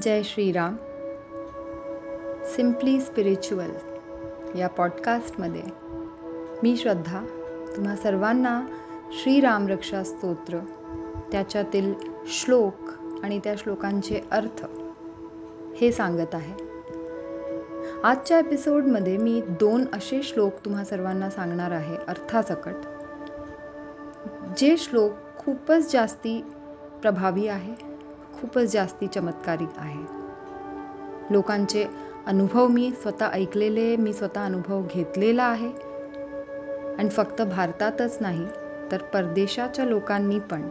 जय Shriram. Simply spiritual या पॉडकास्टमध्ये मी श्रद्धा तुम्हा सर्वांना श्रीरामरक्षा स्तोत्र त्याच्यातील श्लोक आणि त्या श्लोकांचे अर्थ हे सांगत आहे. आजच्या एपिसोडमध्ये मी दोन असे श्लोक तुम्हा सर्वांना सांगणार आहे अर्थासकट. जे श्लोक खूपच जास्ती प्रभावी आहे खूपच जास्ती चमत्कारिक आहे. लोकांचे अनुभव मी स्वतः ऐकलेले मी स्वतः अनुभव घेतलेला आहे. आणि फक्त भारतातच नाही तर परदेशाच्या लोकांनी पण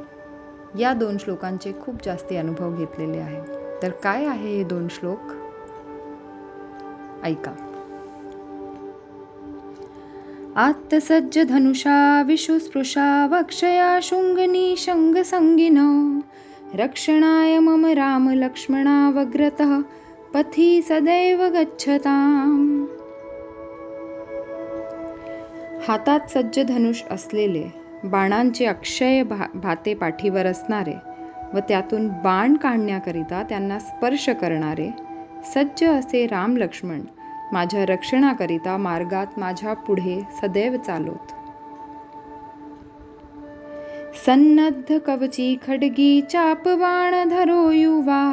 या दोन श्लोकांचे खूप जास्ती अनुभव घेतलेले आहे. तर काय आहे हे दोन श्लोक? ऐका. आत्तसज्ज धनुषा विशुस्पृशा वक्षया शुंगनी शंगसंगिन रक्षणाय मम राम वग्रतः पथी सदैव गच्छताम्। हातात सज्ज धनुष असलेले बाणांचे अक्षय भा भाते पाठीवर असणारे व त्यातून बाण काढण्याकरिता त्यांना स्पर्श करणारे सज्ज असे राम लक्ष्मण माझ्या रक्षणाकरिता मार्गात माझ्या पुढे सदैव चालोत सन्नद्ध कवची खड्गी चापबाण धरो युवा।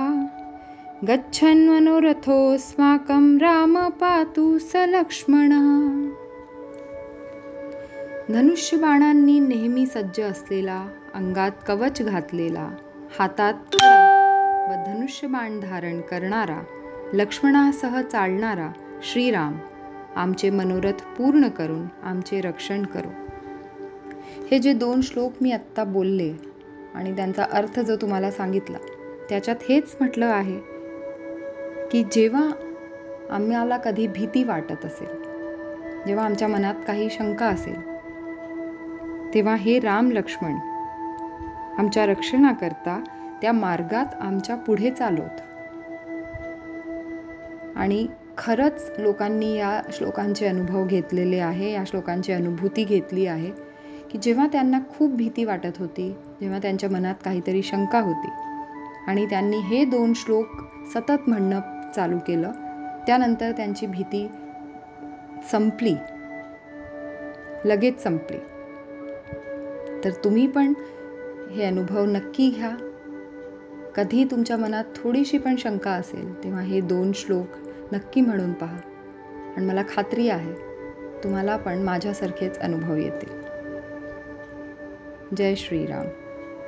गच्छन् मनोरथोऽस्माकं राम पातु स लक्ष्मण। धनुष्य बाणांनी नेहमी सज्ज असलेला अंगात कवच घातलेला हातात व धनुष्यबाण धारण करणारा लक्ष्मणासह चालणारा श्रीराम आमचे मनोरथ पूर्ण करून आमचे रक्षण करो। हे जे दोन श्लोक मी आत्ता बोलले आणि त्यांचा अर्थ जो तुम्हाला सांगितला त्याच्यात हेच म्हटलं आहे की जेव्हा आम्हाला कधी भीती वाटत असेल जेव्हा आमच्या मनात काही शंका असेल तेव्हा हे राम लक्ष्मण आमच्या रक्षणाकरता त्या मार्गात आमच्या पुढे चालवत. आणि खरंच लोकांनी या श्लोकांचे अनुभव घेतलेले आहे या श्लोकांची अनुभूती घेतली आहे. की जेव्हा त्यांना खूप भीती वाटत होती जेव्हा त्यांच्या मनात काहीतरी शंका होती आणि त्यांनी हे दोन श्लोक सतत म्हणणं चालू केलं त्यानंतर त्यांची भीती संपली. लगेच संपली. तर तुम्ही पण हे अनुभव नक्की घ्या. कधी तुमच्या मनात थोडीशी पण शंका असेल तेव्हा हे दोन श्लोक नक्की म्हणून पहा. आणि मला खात्री आहे तुम्हाला पण माझ्यासारखेच अनुभव येतील. जय श्रीराम.